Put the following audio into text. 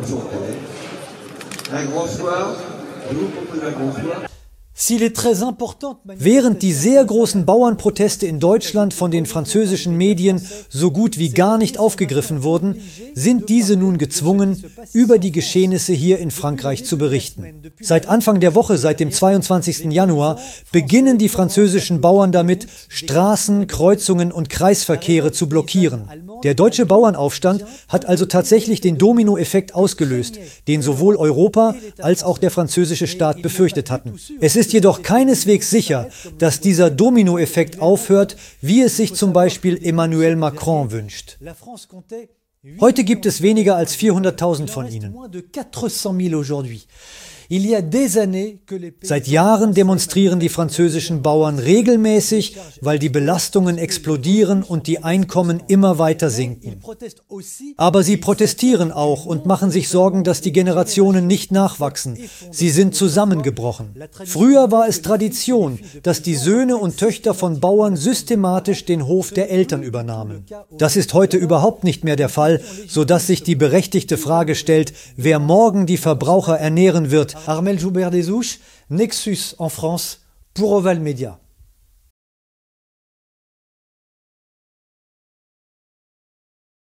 toujours problème. La grand soir, vous propose la grand soir. Während die sehr großen Bauernproteste in Deutschland von den französischen Medien so gut wie gar nicht aufgegriffen wurden, sind diese nun gezwungen, über die Geschehnisse hier in Frankreich zu berichten. Seit Anfang der Woche, seit dem 22. Januar, beginnen die französischen Bauern damit, Straßen, Kreuzungen und Kreisverkehre zu blockieren. Der deutsche Bauernaufstand hat also tatsächlich den Dominoeffekt ausgelöst, den sowohl Europa als auch der französische Staat befürchtet hatten. Es ist jedoch keineswegs sicher, dass dieser Dominoeffekt aufhört, wie es sich zum Beispiel Emmanuel Macron wünscht. Heute gibt es weniger als 400.000 von ihnen. Seit Jahren demonstrieren die französischen Bauern regelmäßig, weil die Belastungen explodieren und die Einkommen immer weiter sinken. Aber sie protestieren auch und machen sich Sorgen, dass die Generationen nicht nachwachsen. Sie sind zusammengebrochen. Früher war es Tradition, dass die Söhne und Töchter von Bauern systematisch den Hof der Eltern übernahmen. Das ist heute überhaupt nicht mehr der Fall, sodass sich die berechtigte Frage stellt, wer morgen die Verbraucher ernähren wird, Armel Joubert des Ouches, Nexus en France pour Oval Media.